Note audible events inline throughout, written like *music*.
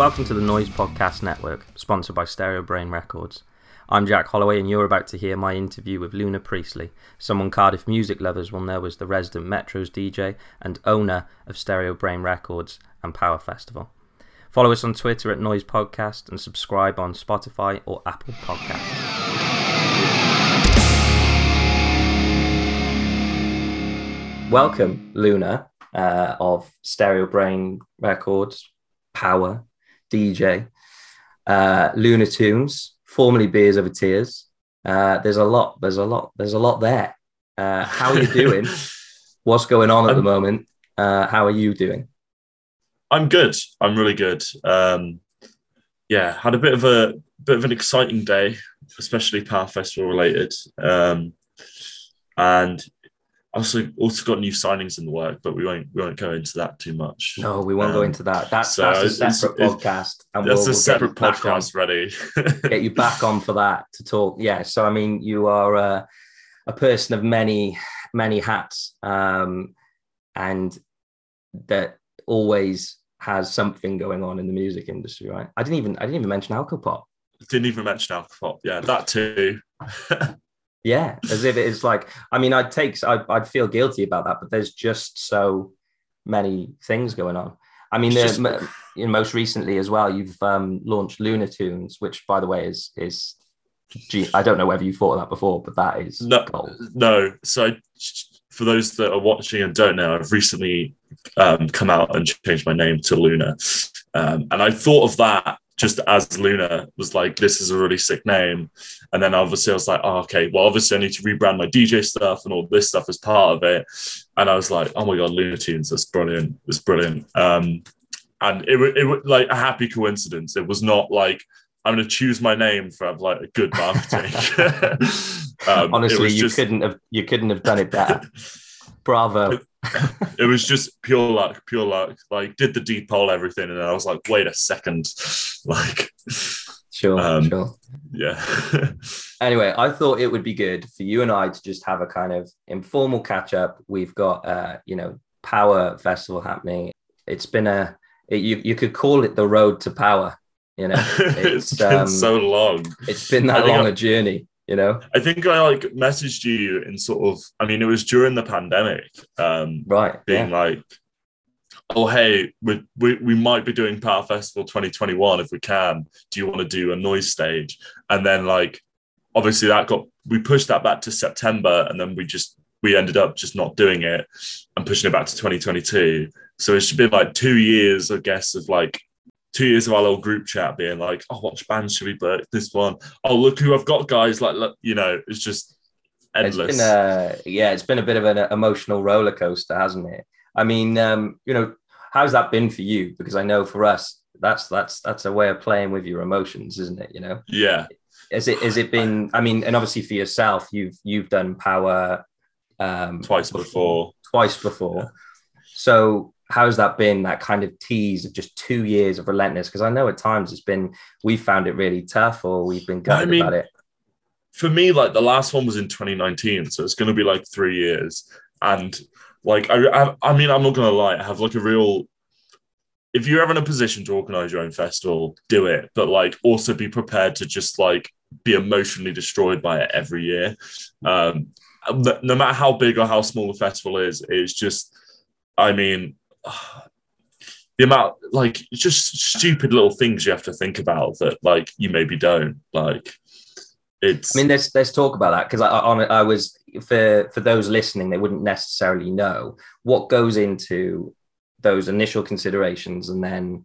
Welcome to the Noise Podcast Network, sponsored by Stereo Brain Records. I'm Jack Holloway, and you're about to hear my interview with Luna Priestley, someone Cardiff music lovers will know as the resident Metro's DJ and owner of Stereo Brain Records and Power Festival. Follow us on Twitter at Noise Podcast and subscribe on Spotify or Apple Podcasts. Welcome, Luna, uh, of Stereo Brain Records, Power, DJ, uh, Luna Tunes, formerly Beers Over Tears. Uh, there's a lot. There's a lot. There's a lot there. Uh, how are you doing? *laughs* What's going on at the moment? Uh, how are you doing? I'm good. I'm really good. Um, yeah, had a bit of a bit of an exciting day, especially Power Festival related. Um, and also also got new signings in the work, but we won't we won't go into that too much. No, we won't um, go into that. That's, so that's a separate it's, podcast. And that's we'll, a we'll separate podcast ready. *laughs* get you back on for that to talk. Yeah. So I mean, you are uh, a person of many many hats, um, and that always has something going on in the music industry, right? I didn't even I didn't even mention Alcopop. Didn't even mention Alcopop. Yeah, that too. *laughs* Yeah, as if it's like, I mean, I'd take, I'd, I'd feel guilty about that, but there's just so many things going on. I mean, just... you know, most recently as well, you've um, launched Luna Tunes, which, by the way, is is I don't know whether you thought of that before, but that is no, no. So for those that are watching and don't know, I've recently um, come out and changed my name to Luna, um, and I thought of that just as Luna was like, this is a really sick name. And then obviously I was like, oh, okay, well, obviously I need to rebrand my DJ stuff and all this stuff as part of it. And I was like, oh my God, Luna Tunes, that's brilliant. It's brilliant. Um, and it, it, was like a happy coincidence. It was not like, I'm going to choose my name for like a good marketing. *laughs* um, Honestly, you just... couldn't have, you couldn't have done it better. *laughs* Bravo it was just pure luck, pure luck. Like, did the deep poll everything, and I was like, wait a second, *laughs* like, sure, um, sure, yeah. *laughs* anyway, I thought it would be good for you and I to just have a kind of informal catch up. We've got, uh, you know, Power Festival happening. It's been a, it, you you could call it the road to power. You know, *laughs* it's, it's been um, so long. It's been that long I, a journey you know? I think i like messaged you in sort of i mean it was during the pandemic um right being yeah. like oh hey we, we we might be doing power festival 2021 if we can. Do you want to do a noise stage? And then like obviously that got we pushed that back to september and then we just we ended up just not doing it and pushing it back to 2022 so it's been like two years i guess of like two years of our little group chat being like, oh, what band should we book? This one. Oh, look who I've got, guys. Like, look, you know, it's just endless. It's been a, yeah, it's been a bit of an emotional roller coaster, hasn't it? I mean, um, you know, how's that been for you? Because I know for us, that's that's that's a way of playing with your emotions, isn't it? You know. Yeah. Is it is it been? I mean, and obviously for yourself, you've you've done power um, twice before. Twice before. Yeah. So how's that been that kind of tease of just two years of relentless? Because i know at times it's been we found it really tough or we've been gutted I mean, about it. for me like the last one was in 2019 so it's going to be like three years. And like I, I, I mean i'm not going to lie i have like a real if you're ever in a position to organize your own festival do it but like also be prepared to just like be emotionally destroyed by it every year. Um no matter how big or how small the festival is it's just i mean *sighs* the amount like just stupid little things you have to think about that like you maybe don't like it's i mean let's let's talk about that because I, I i was for for those listening they wouldn't necessarily know what goes into those initial considerations and then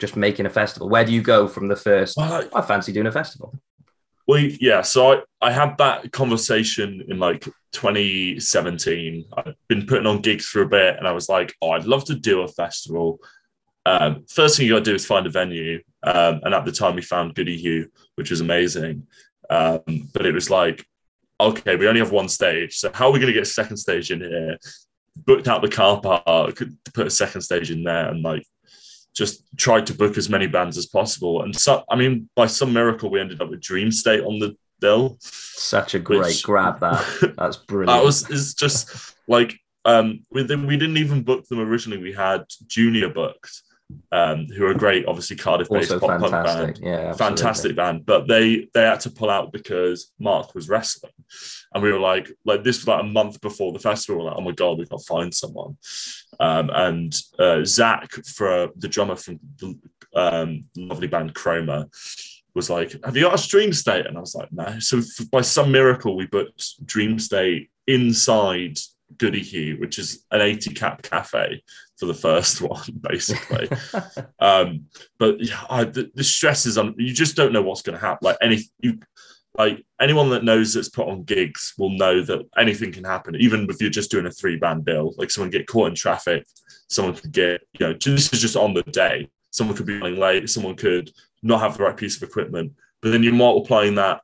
just making a festival. Where do you go from the first? Well, I, I fancy doing a festival well, yeah. So I, I had that conversation in like 2017. I've been putting on gigs for a bit, and I was like, oh, I'd love to do a festival. Um, first thing you got to do is find a venue. Um, and at the time, we found Gwdihŵ, which was amazing. Um, but it was like, okay, we only have one stage. So how are we going to get a second stage in here? Booked out the car park, put a second stage in there, and like just tried to book as many bands as possible. And so, I mean, by some miracle, we ended up with Dream State on the bill. Such a great which, grab that. *laughs* That's brilliant. that was is just like um we, we didn't even book them originally. We had Junior booked, um, who are great, obviously Cardiff-based Also pop punk band, Yeah, absolutely. fantastic band. But they they had to pull out because Mark was wrestling, and we were like, like this was like a month before the festival. Like, oh my god, we've got to find someone. Um, and uh, Zach, for the drummer from the um, lovely band Chroma, was like, "Have you got a Dream State?" And I was like, "No." So by some miracle, we booked Dream State inside Gwdihŵ, which is an 80 cap cafe for the first *laughs* one, basically. *laughs* um, but yeah, I, the, the stress is on. You just don't know what's going to happen. Like any, you, like anyone that knows that's put on gigs will know that anything can happen. Even if you're just doing a three band bill, like someone get caught in traffic, someone could get, you know, this is just on the day. Someone could be running late. Someone could not have the right piece of equipment. But then you're multiplying that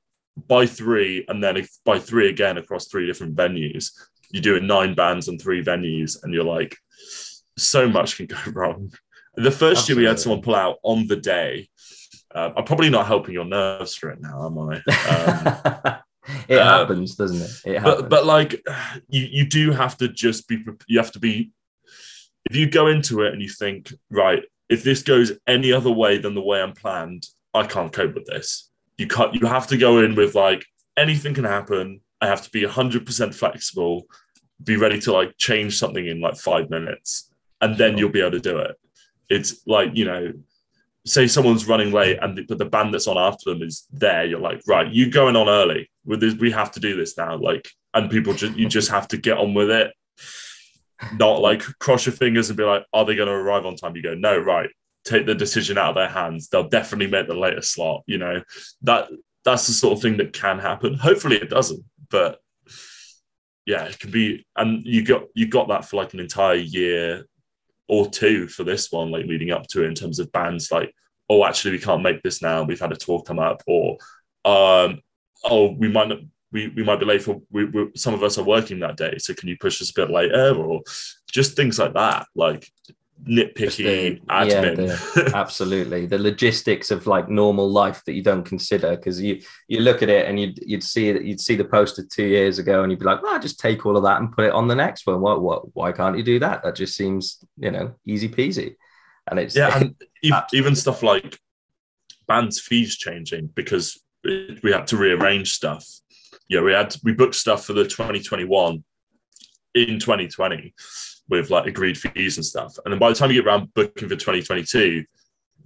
by three, and then by three again across three different venues. You're doing nine bands and three venues, and you're like, so much can go *laughs* wrong. The first year we had someone pull out on the day. Uh, I'm probably not helping your nerves for it now, am I? Um, *laughs* it uh, happens, doesn't it? It happens. but but like you you do have to just be you have to be if you go into it and you think right if this goes any other way than the way I'm planned I can't cope with this you can't you have to go in with like anything can happen I have to be 100% flexible be ready to like change something in like 5 minutes and then you'll be able to do it. It's like you know say someone's running late and the, but the band that's on after them is there you're like right you going on early. With this we have to do this now like and people just you just have to get on with it. Not like cross your fingers and be like are they going to arrive on time? You go no right take the decision out of their hands. They'll definitely make the later slot you know? That that's the sort of thing that can happen. Hopefully it doesn't but yeah it can be and you got you got that for like an entire year or two for this one, like leading up to it in terms of bands like, oh, actually we can't make this now. We've had a tour come up, or um, oh, we might not, we, we might be late for we, we, some of us are working that day, so can you push us a bit later, or just things like that, like nitpicky the- yeah, admin. *laughs* absolutely the logistics of like normal life that you don't consider because you you look at it and you'd you'd see that you'd see the poster two years ago and you'd be like well just take all of that and put it on the next one what what why can't you do that that just seems you know easy peasy and it's yeah, *laughs* and ev- Absolutely. even stuff like bands' fees changing because it- we had to rearrange stuff. Yeah, we had we booked stuff for the 2021 in 2020 with like agreed fees and stuff, and then by the time you get around booking for 2022,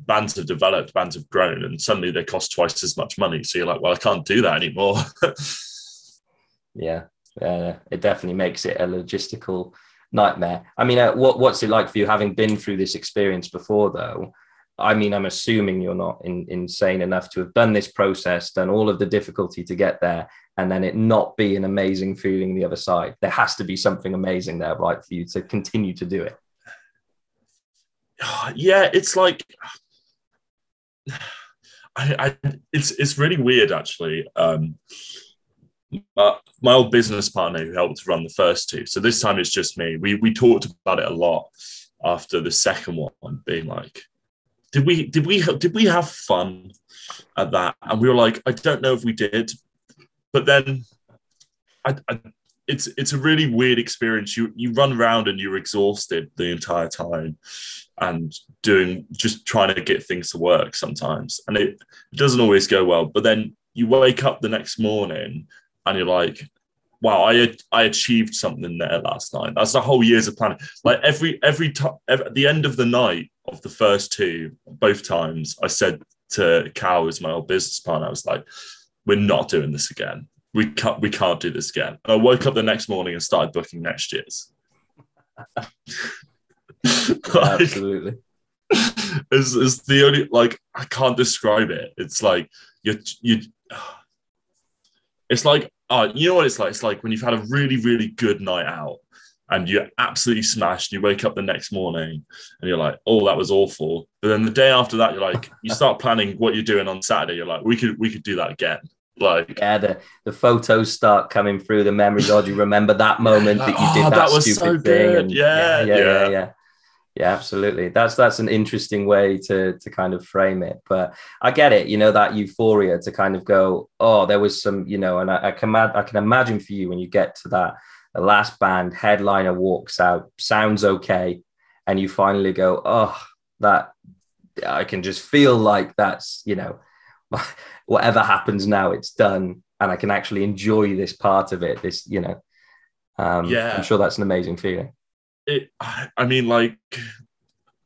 bands have developed, bands have grown, and suddenly they cost twice as much money. So you're like, well, I can't do that anymore. *laughs* yeah uh, it definitely makes it a logistical nightmare i mean uh, what what's it like for you having been through this experience before though i mean i'm assuming you're not in, insane enough to have done this process done all of the difficulty to get there and then it not be an amazing feeling the other side there has to be something amazing there right for you to continue to do it *sighs* yeah, it's like *sighs* I, I it's it's really weird actually. Um, my, my old business partner who helped run the first two. So this time it's just me. We we talked about it a lot after the second one, being like, did we did we did we have fun at that? And we were like, I don't know if we did, but then I, I it's it's a really weird experience. You you run around and you're exhausted the entire time, and doing just trying to get things to work sometimes, and it, it doesn't always go well. But then you wake up the next morning and you're like, wow, I I achieved something there last night. That's the whole years of planning. Like every every time at the end of the night of the first two, both times, I said to Cal, who's my old business partner, I was like, we're not doing this again. We can't we can't do this again. And I woke up the next morning and started booking next year's. *laughs* Like, absolutely it's, it's the only like I can't describe it. It's like you you. It's like uh, you know what it's like. It's like when you've had a really really good night out and you're absolutely smashed. You wake up the next morning and you're like, oh, that was awful. But then the day after that, you're like, *laughs* you start planning what you're doing on Saturday. You're like, we could we could do that again. Like yeah the, the photos start coming through the memory god oh, you remember that *laughs* moment that you did Oh, that, that was stupid so thing and Yeah, yeah, yeah, yeah. yeah. Yeah, absolutely. That's that's an interesting way to to kind of frame it. But I get it, you know, that euphoria to kind of go, oh, there was some, you know, and I, I can I can imagine for you when you get to that, the last band headliner walks out, sounds okay, and you finally go, oh, that I can just feel like that's you know *laughs* whatever happens now, it's done, and I can actually enjoy this part of it. This you know, um, yeah, I'm sure that's an amazing feeling. It, I mean, like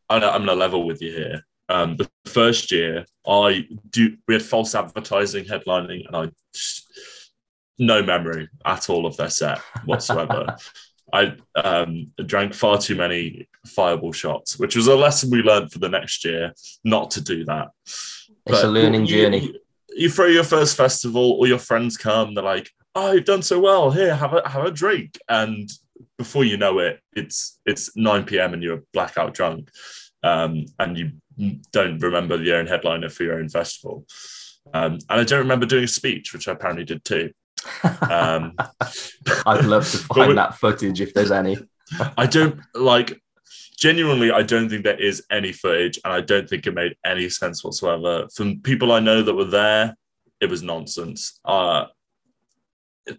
I'm gonna level with you here. Um, the first year, I do we had false advertising headlining, and I just, no memory at all of their set whatsoever. *laughs* I um, drank far too many fireball shots, which was a lesson we learned for the next year not to do that. It's but a learning you, journey. You throw your first festival, all your friends come, they're like, "Oh, you've done so well. Here, have a have a drink." And before you know it, it's it's nine p.m. and you're blackout drunk, um, and you don't remember your own headliner for your own festival. Um, and I don't remember doing a speech, which I apparently did too. Um, *laughs* I'd love to *laughs* find that footage if there's any. *laughs* I don't like genuinely. I don't think there is any footage, and I don't think it made any sense whatsoever. From people I know that were there, it was nonsense. Uh,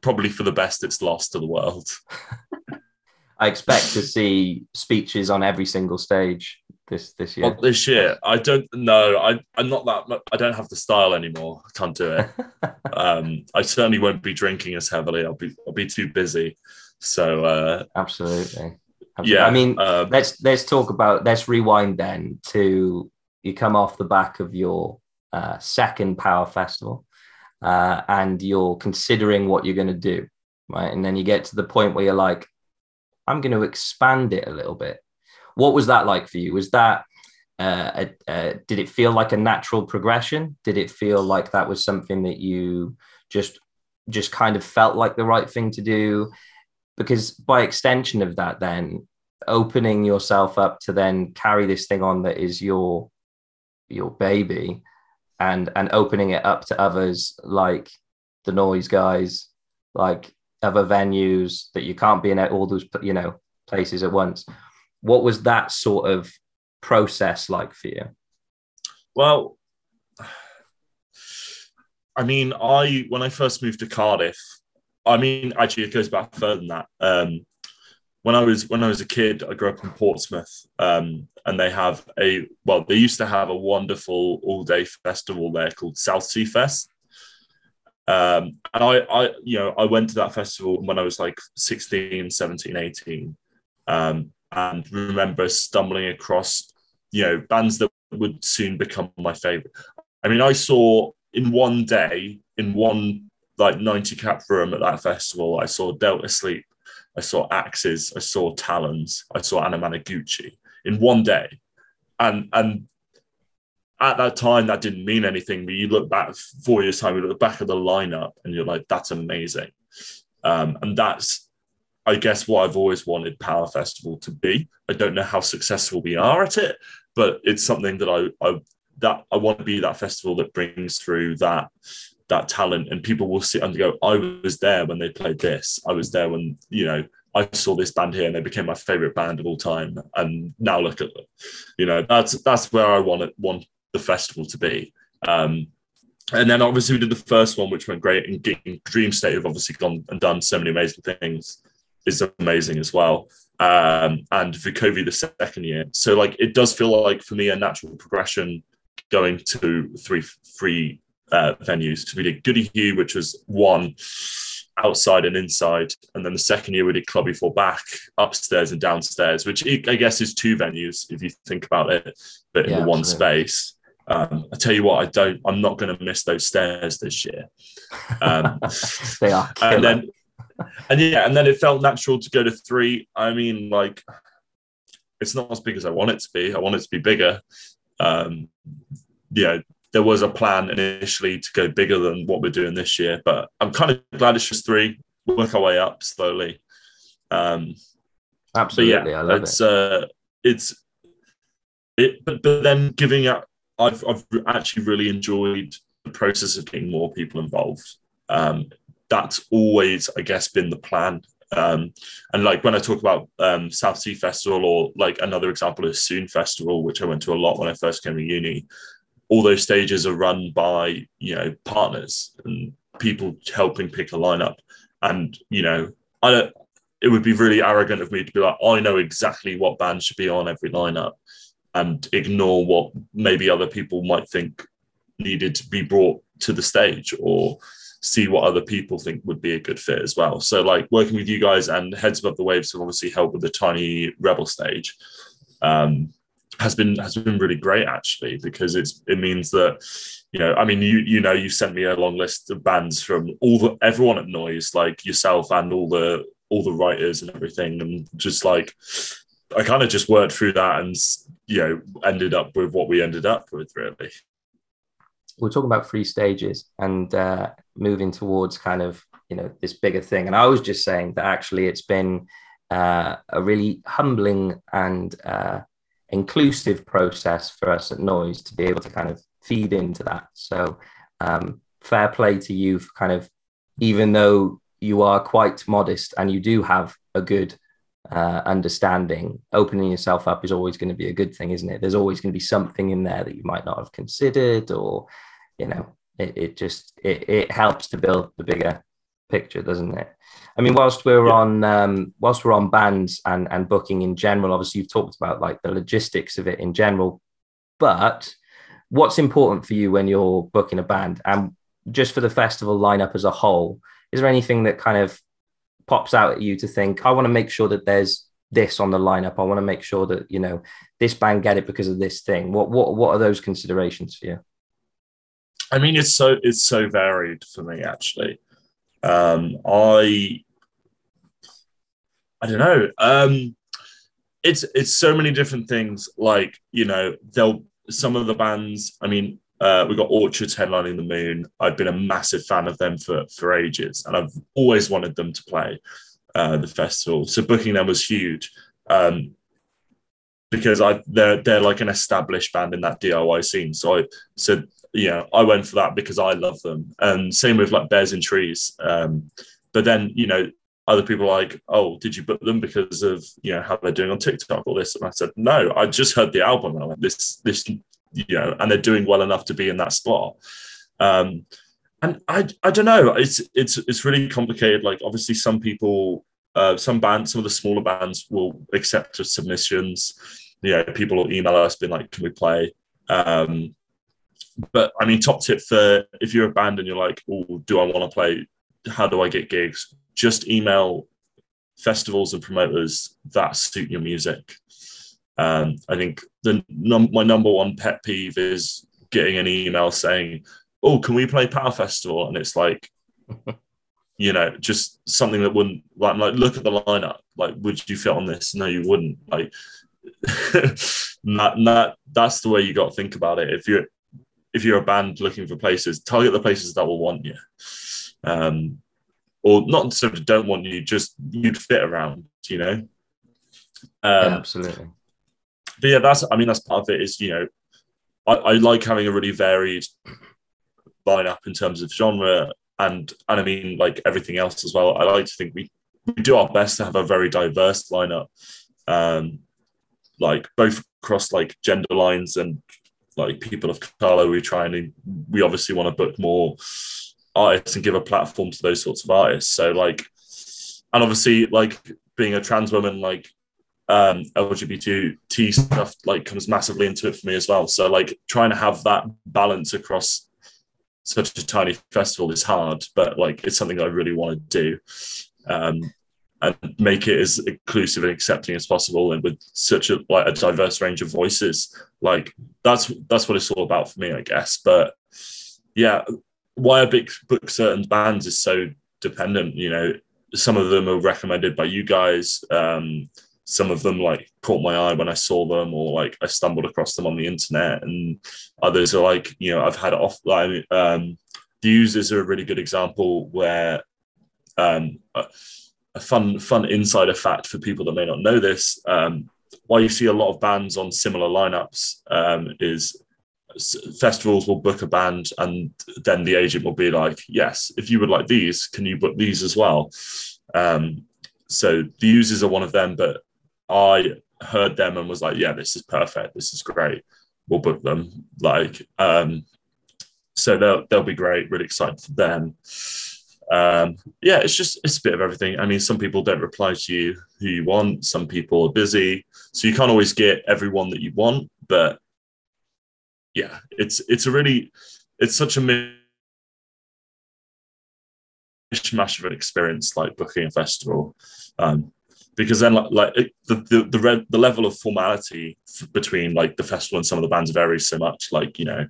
probably for the best it's lost to the world. I expect to see speeches on every single stage this this year? Well, this year, I don't know. I I'm not that. I don't have the style anymore. I can't do it. *laughs* um, I certainly won't be drinking as heavily. I'll be I'll be too busy. So uh, absolutely. absolutely. Yeah. I mean, um, let's let's talk about. Let's rewind then to you come off the back of your uh, second Power Festival, uh, and you're considering what you're going to do, right? And then you get to the point where you're like, I'm going to expand it a little bit what was that like for you? Was that uh, uh, did it feel like a natural progression? Did it feel like that was something that you just just kind of felt like the right thing to do? Because by extension of that, then opening yourself up to then carry this thing on that is your your baby and and opening it up to others like the noise guys like other venues that you can't be in all those you know places at once what was that sort of process like for you? Well, I mean, I when I first moved to Cardiff, I mean, actually, it goes back further than that. Um, when I was when I was a kid, I grew up in Portsmouth, um, and they have a well, they used to have a wonderful all day festival there called Southsea Fest. Um, and I, I, you know, I went to that festival when I was like 16, 17, 18. Um, and remember stumbling across, you know, bands that would soon become my favorite. I mean, I saw in one day, in one like 90 cap room at that festival, I saw Delta Sleep, I saw Axes, I saw Talons, I saw Anamanaguchi in one day. And and at that time that didn't mean anything, but you look back four years time, you look back at the lineup and you're like, that's amazing. Um, and that's I guess what I've always wanted Power Festival to be. I don't know how successful we are at it, but it's something that I, I that I want to be that festival that brings through that that talent and people will sit and go, I was there when they played this. I was there when, you know, I saw this band here and they became my favorite band of all time. And now look at them. You know, that's that's where I want it want the festival to be. Um, and then obviously we did the first one, which went great. And Dream State have obviously gone and done so many amazing things is amazing as well. Um, and Vukovi the second year. So like it does feel like for me a natural progression going to three three uh, venues. So we did Gwdihŵ, which was one outside and inside, and then the second year we did Clwb Ifor Bach upstairs and downstairs, which I guess is two venues if you think about it, but yeah, in one space. Um, I tell you what, I don't. I'm not going to miss those stairs this year. Um, *laughs* they are. Killer. And then and yeah, and then it felt natural to go to three. I mean, like, it's not as big as I want it to be. I want it to be bigger. Um, yeah, there was a plan initially to go bigger than what we're doing this year, but I'm kind of glad it's just three. Work our way up slowly. Um, Absolutely, yeah, I love it's, it. Uh, it's it, but, but then giving up. I've I've actually really enjoyed the process of getting more people involved. Um, that's always, I guess, been the plan. Um, and like when I talk about um, Southsea Festival or like another example is Sŵn Festival, which I went to a lot when I first came to uni, all those stages are run by, you know, partners and people helping pick a lineup. And, you know, I don't, it would be really arrogant of me to be like, I know exactly what band should be on every lineup. and ignore what maybe other people might think needed to be brought to the stage or see what other people think would be a good fit as well. So like working with you guys and Heads Above the Waves have obviously helped with the tiny rebel stage. Um, has been has been really great actually because it's it means that you know I mean you you know you sent me a long list of bands from all the everyone at Noise like yourself and all the all the writers and everything and just like I kind of just worked through that and you know ended up with what we ended up with really we're talking about three stages and uh, moving towards kind of you know this bigger thing. And I was just saying that actually it's been uh, a really humbling and uh, inclusive process for us at Noise to be able to kind of feed into that. So um, fair play to you for kind of even though you are quite modest and you do have a good uh, understanding, opening yourself up is always going to be a good thing, isn't it? There's always going to be something in there that you might not have considered, or you know, it, it just it, it helps to build the bigger picture, doesn't it? I mean, whilst we're yeah. on um, whilst we're on bands and and booking in general, obviously you've talked about like the logistics of it in general, but what's important for you when you're booking a band and just for the festival lineup as a whole? Is there anything that kind of pops out at you to think, I want to make sure that there's this on the lineup. I want to make sure that, you know, this band get it because of this thing. What what what are those considerations for you? I mean, it's so it's so varied for me actually. Um, I I don't know. Um, it's it's so many different things. Like you know, they'll some of the bands. I mean, uh, we got Orchards headlining the Moon. I've been a massive fan of them for for ages, and I've always wanted them to play uh, the festival. So booking them was huge um, because I they're they're like an established band in that DIY scene. So I said, yeah, I went for that because I love them. And same with like Bears in Trees. Um, but then you know other people like, oh, did you book them because of you know how they're doing on TikTok or this? And I said, no, I just heard the album and I went, this this you know, and they're doing well enough to be in that spot. Um, and I, I don't know. It's it's it's really complicated. Like obviously, some people, uh, some bands, some of the smaller bands will accept submissions. You know, people will email us, being like, "Can we play?" Um, but I mean, top tip for if you're a band and you're like, "Oh, do I want to play? How do I get gigs?" Just email festivals and promoters that suit your music. Um, I think the num- my number one pet peeve is getting an email saying, "Oh, can we play Power Festival?" And it's like, *laughs* you know, just something that wouldn't like like look at the lineup. Like, would you fit on this? No, you wouldn't. Like, *laughs* that, that that's the way you got to think about it. If you're if you're a band looking for places, target the places that will want you. Um, or not necessarily don't want you, just you'd fit around, you know? Um, yeah, absolutely but yeah, that's I mean that's part of it. Is you know, I, I like having a really varied lineup in terms of genre and and I mean like everything else as well. I like to think we, we do our best to have a very diverse lineup, um, like both across like gender lines and like people of color. We try and we obviously want to book more artists and give a platform to those sorts of artists. So like, and obviously like being a trans woman, like um, LGBT stuff like comes massively into it for me as well. So like trying to have that balance across such a tiny festival is hard, but like it's something I really want to do. Um, and make it as inclusive and accepting as possible and with such a like a diverse range of voices like that's that's what it's all about for me i guess but yeah why big book certain bands is so dependent you know some of them are recommended by you guys um some of them like caught my eye when I saw them, or like I stumbled across them on the internet, and others are like, you know, I've had offline. Um, the users are a really good example where um, a, a, fun fun insider fact for people that may not know this. Um, why you see a lot of bands on similar lineups um, is festivals will book a band and then the agent will be like yes if you would like these can you book these as well um, so the users are one of them but I heard them and was like, yeah, this is perfect. This is great. We'll book them. Like, um, so they'll they'll be great. Really excited for them. Um, yeah, it's just it's a bit of everything. I mean, some people don't reply to you who you want. Some people are busy, so you can't always get everyone that you want. but yeah, it's it's a really it's such a mishmash of an experience like booking a festival. Um, because then like, like the the the, red, the level of formality between like the festival and some of the bands varies so much like you know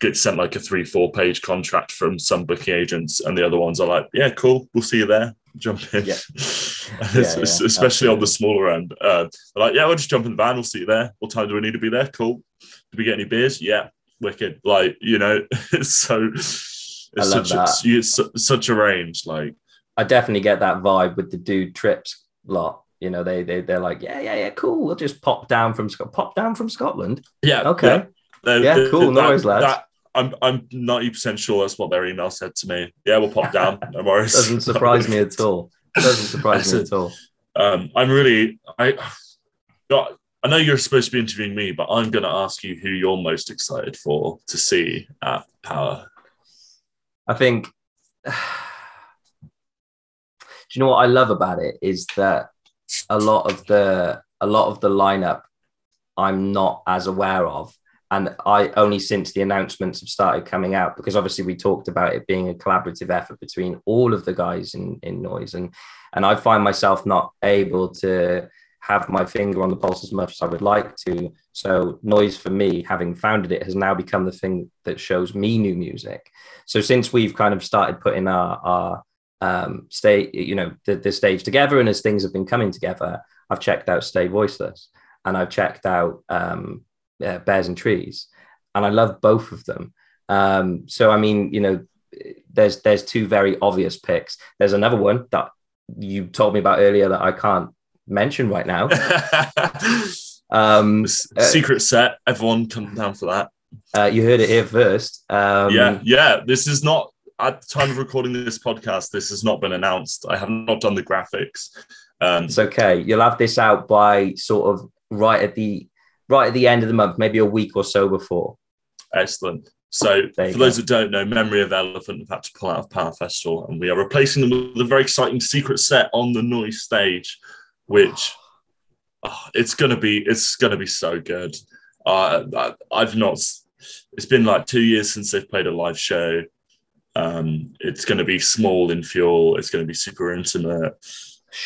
get sent like a three four page contract from some booking agents and the other ones are like yeah cool we'll see you there. *laughs* Jump in. Yeah. *laughs* yeah, yeah especially absolutely. on the smaller end uh, like yeah we'll just jump in the van we'll see you there. What time do we need to be there? Cool. Do we get any beers? Yeah wicked. Like you know *laughs* it's so it's such a, it's such a range like I definitely get that vibe with the dude trips lot. You know, they they they're like, yeah, yeah, yeah, cool. We'll just pop down from pop down from Scotland. Yeah, okay, yeah, yeah cool. no worries, lads. That, I'm I'm ninety percent sure that's what their email said to me. Yeah, we'll pop down. No worries. Doesn't surprise me at all. Doesn't surprise me at all. Um, I'm really I got. I know you're supposed to be interviewing me, but I'm going to ask you who you're most excited for to see at Power. I think you know what I love about it is that a lot of the a lot of the lineup I'm not as aware of. And I only since the announcements have started coming out, because obviously we talked about it being a collaborative effort between all of the guys in, in noise. And and I find myself not able to have my finger on the pulse as much as I would like to. So noise for me, having founded it, has now become the thing that shows me new music. So since we've kind of started putting our, our um, stay, you know, the, the stage together. And as things have been coming together, I've checked out Stay Voiceless and I've checked out um, uh, Bears in Trees, and I love both of them. Um, so I mean, you know, there's there's two very obvious picks. There's another one that you told me about earlier that I can't mention right now. *laughs* um, Secret uh, set. Everyone come down for that. Uh, you heard it here first. Um, yeah, yeah. This is not at the time of recording this podcast, this has not been announced. I have not done the graphics. Um, it's okay. You'll have this out by sort of right at the right at the end of the month, maybe a week or so before. Excellent. So, for go. those that don't know, Memory of Elephant have had to pull out of Power Festival, and we are replacing them with a very exciting secret set on the Noise stage, which *sighs* oh, it's gonna be it's gonna be so good. Uh, I've not. It's been like two years since they've played a live show. Um, it's going to be small in fuel. It's going to be super intimate.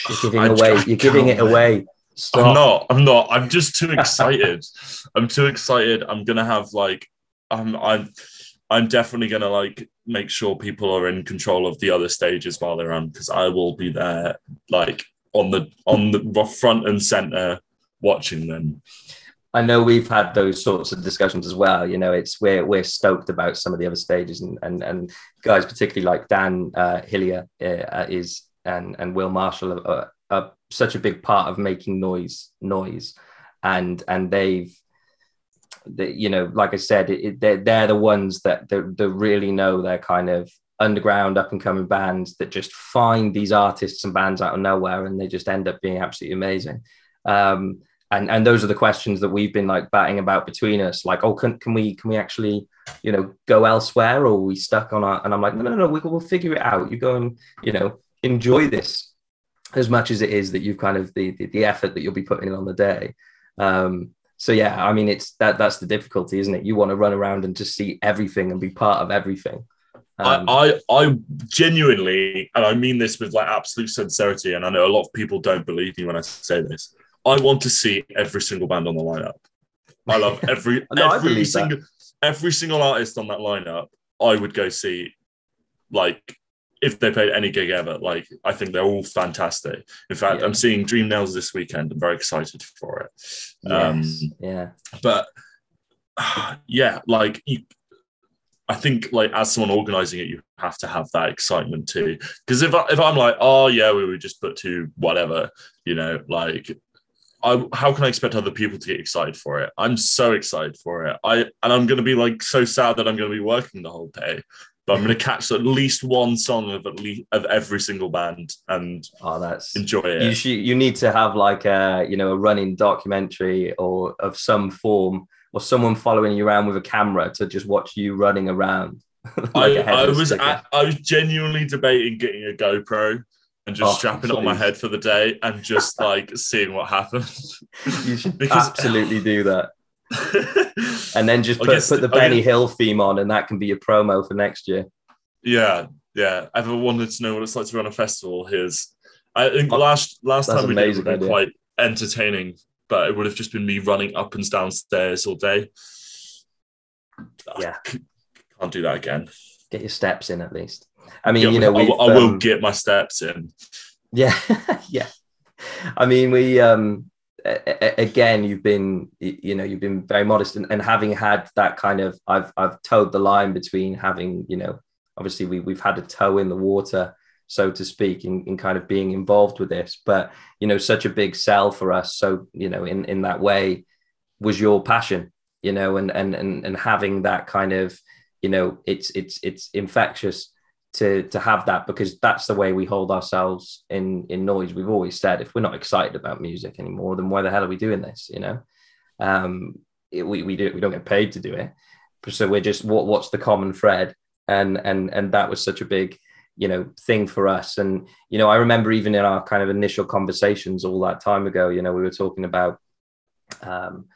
You're *sighs* giving I, away. I you're giving it away. Stop. I'm not. I'm not. I'm just too excited. I'm too excited. I'm gonna have like. I'm. I'm. I'm definitely gonna like make sure people are in control of the other stages while they're on because I will be there like on the on the front and center watching them. I know we've had those sorts of discussions as well. You know, it's we're we're stoked about some of the other stages, and and, and guys, particularly like Dan uh, Hillier uh, is and and Will Marshall are, are, such a big part of making noise noise, and and they've. They, you know, like I said, it, they're, they're the ones that, that, that really know their kind of underground up and coming bands that just find these artists and bands out of nowhere and they just end up being absolutely amazing. Um, and and those are the questions that we've been like batting about between us like oh can, can we can we actually you know go elsewhere? Or are we stuck on our and i'm like no no no we, we'll figure it out. You go and you know enjoy this as much as it is that you've kind of the the, the effort that you'll be putting in on the day. Um so yeah i mean it's that that's the difficulty isn't it? You want to run around and just see everything and be part of everything. Um, I, I, I genuinely, and I mean this with like absolute sincerity, and I know a lot of people don't believe me when I say this. I want to see every single band on the lineup. I love *laughs* every no, every single that. every single artist on that lineup. I would go see, like if they played any gig ever. Like I think they're all fantastic. In fact, yeah. I'm seeing Dream Nails this weekend. I'm very excited for it. Yes. Um, yeah, but *sighs* yeah, like you, I think like as someone organizing it, you have to have that excitement too. Because if I, if I'm like, oh yeah, we would just put to whatever, you know, like I, how can I expect other people to get excited for it? I'm so excited for it. I and I'm going to be like so sad that I'm going to be working the whole day, but I'm going to mm-hmm. catch at least one song of at least of every single band and oh, that's enjoy it. You should, you need to have like a you know a running documentary or of some form or someone following you around with a camera to just watch you running around. *laughs* like I, I was at, I was genuinely debating getting a GoPro and just oh, strapping it on my head for the day and just *laughs* like seeing what happens. You should *laughs* because absolutely do that. *laughs* and then just put, put the Benny Hill theme on, and that can be your promo for next year. Yeah, yeah. Ever wanted to know what it's like to run a festival? Here's, I think oh, last last time we did it was quite entertaining, but it would have just been me running up and down stairs all day. Yeah, *sighs* can't do that again. Get your steps in at least. I mean, yeah, you know, I, I will um, get my steps in. Yeah, *laughs* yeah. I mean, we um again, you've been you know you've been very modest and, and having had that kind of I've I've towed the line between having you know obviously we we've had a toe in the water so to speak in, in kind of being involved with this but you know such a big sell for us so you know in in that way was your passion you know and and and, and having that kind of you know it's it's it's infectious to to have that because that's the way we hold ourselves in in noise. We've always said if we're not excited about music anymore then why the hell are we doing this you know? Um it, we, we do we don't get paid to do it. So we're just what what's the common thread? And and and that was such a big you know thing for us. And you know i remember even in our kind of initial conversations all that time ago you know we were talking about um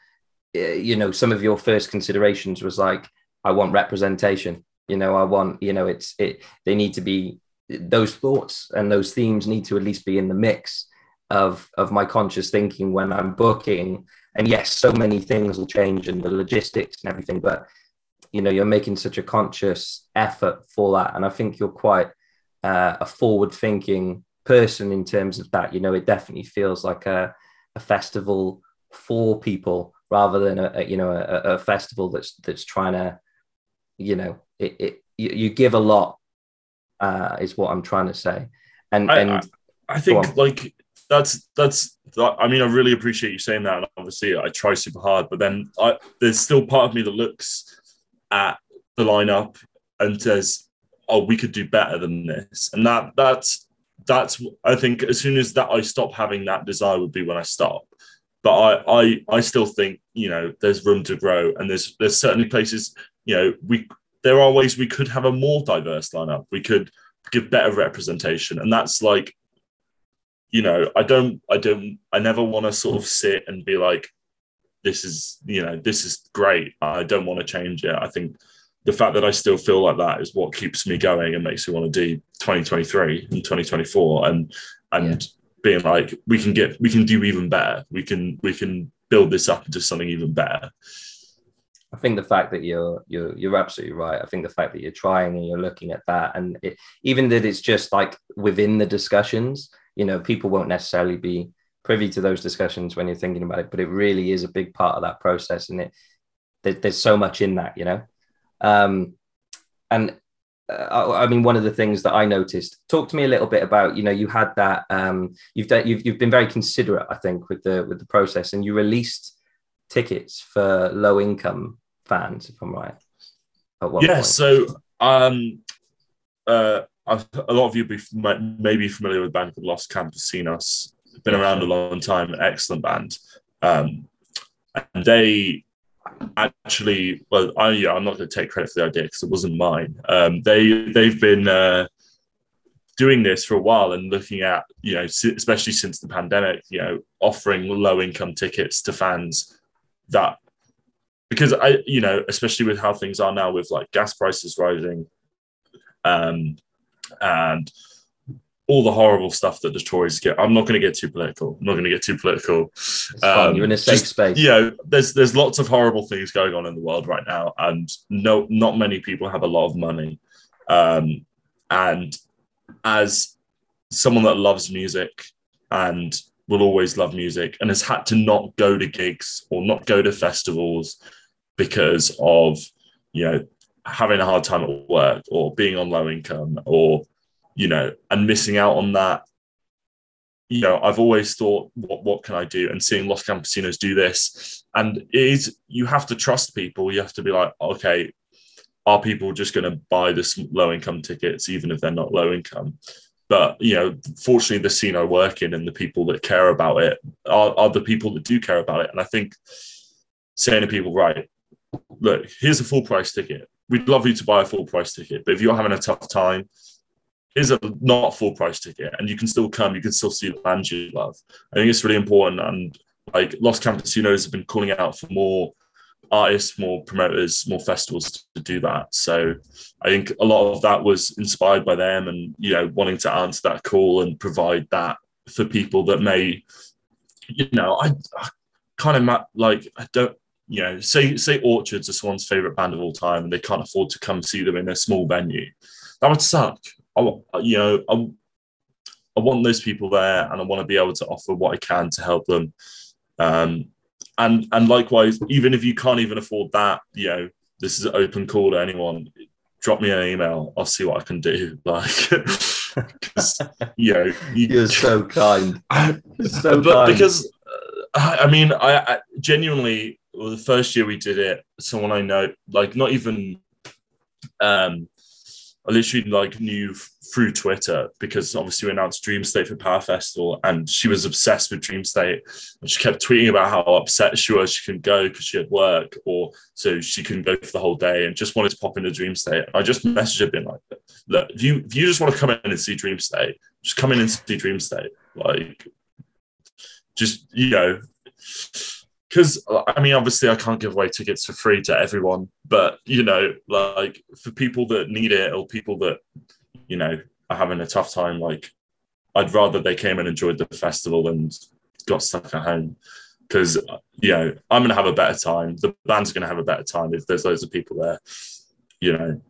you know some of your first considerations was like i want representation you know i want you know it's it they need to be those thoughts and those themes need to at least be in the mix of of my conscious thinking when i'm booking. And yes so many things will change and the logistics and everything but you know you're making such a conscious effort for that. And i think you're quite uh, a forward thinking person in terms of that. You know it definitely feels like a, a festival for people rather than a, a you know a, a, festival that's that's trying to you know it, it you, you give a lot uh, is what I'm trying to say. And I, and I, I think like that's that's I mean I really appreciate you saying that. And obviously I try super hard, but then I, there's still part of me that looks at the lineup and says, "Oh, we could do better than this," and that that's that's I think as soon as that I stop having that desire would be when I stop. But I I I still think you know there's room to grow, and there's there's certainly places you know we there are ways we could have a more diverse lineup. We could give better representation, and that's like, you know, I don't, I don't, I never want to sort of sit and be like, this is, you know, this is great. I don't want to change it. I think the fact that I still feel like that is what keeps me going and makes me want to do 2023 and 2024 and and yeah. being like we can get we can do even better. We can we can build this up into something even better. I think the fact that you're you're you're absolutely right. I think the fact that you're trying and you're looking at that, and it, even that it's just like within the discussions, you know, people won't necessarily be privy to those discussions when you're thinking about it, but it really is a big part of that process, and it there, there's so much in that, you know. Um, and uh, I mean, one of the things that I noticed. Talk to me a little bit about, you know, you had that. Um, you've done, you've you've been very considerate, I think, with the with the process, and you released tickets for low income fans, if I'm right. yeah. Point. So, um, uh, a lot of you may be familiar with a band called Los Campesinos. Been around a long time. Excellent band. Um, and they actually, well, I, yeah, I'm not going to take credit for the idea because it wasn't mine. Um, they they've been uh, doing this for a while and looking at you know, especially since the pandemic, you know, offering low income tickets to fans that because I, you know, especially with how things are now with like gas prices rising, um, and all the horrible stuff that the Tories get. I'm not going to get too political. I'm not going to get too political. Um, You're in a safe just, space. You know, there's there's lots of horrible things going on in the world right now, and no, not many people have a lot of money. Um, and as someone that loves music and will always love music and has had to not go to gigs or not go to festivals because of you know having a hard time at work or being on low income or you know and missing out on that. You know i've always thought what what can i do? And seeing los campesinos do this. And it is you have to trust people. You have to be like okay are people just going to buy this low income tickets even if they're not low income? But you know fortunately the scene i work in and the people that care about it are, are the people that do care about it. And i think saying to people right look, here's a full price ticket. We'd love you to buy a full price ticket, but if you're having a tough time, here's a not full price ticket, and you can still come. You can still see the band you love. I think it's really important. And like Los Campesinos have been calling out for more artists, more promoters, more festivals to do that. So I think a lot of that was inspired by them and you know wanting to answer that call and provide that for people that may, you know, I, I kind of like I don't you know say say Orchards are someone's favorite band of all time and they can't afford to come see them in a small venue. That would suck. I you know I, I want those people there and I want to be able to offer what I can to help them. Um, and and likewise, even if you can't even afford that, you know, this is an open call to anyone. Drop me an email. I'll see what I can do. *laughs* Like, you know, you, are so kind. *laughs* so but kind. because uh, I mean, I, I genuinely, well, the first year we did it, someone I know, like, not even um I literally like knew through Twitter because obviously we announced Dream State for Power Festival and she was obsessed with Dream State and she kept tweeting about how upset she was she couldn't go because she had work or so she couldn't go for the whole day and just wanted to pop into Dream State. I just messaged her being like, look, if you if you just want to come in and see Dream State, just come in and see Dream State. Like just you know because uh, I mean, obviously, I can't give away tickets for free to everyone, but you know, like for people that need it or people that you know are having a tough time, like I'd rather they came and enjoyed the festival and got stuck at home because uh, you know I'm gonna have a better time. The band's gonna have a better time if there's loads of people there. You know,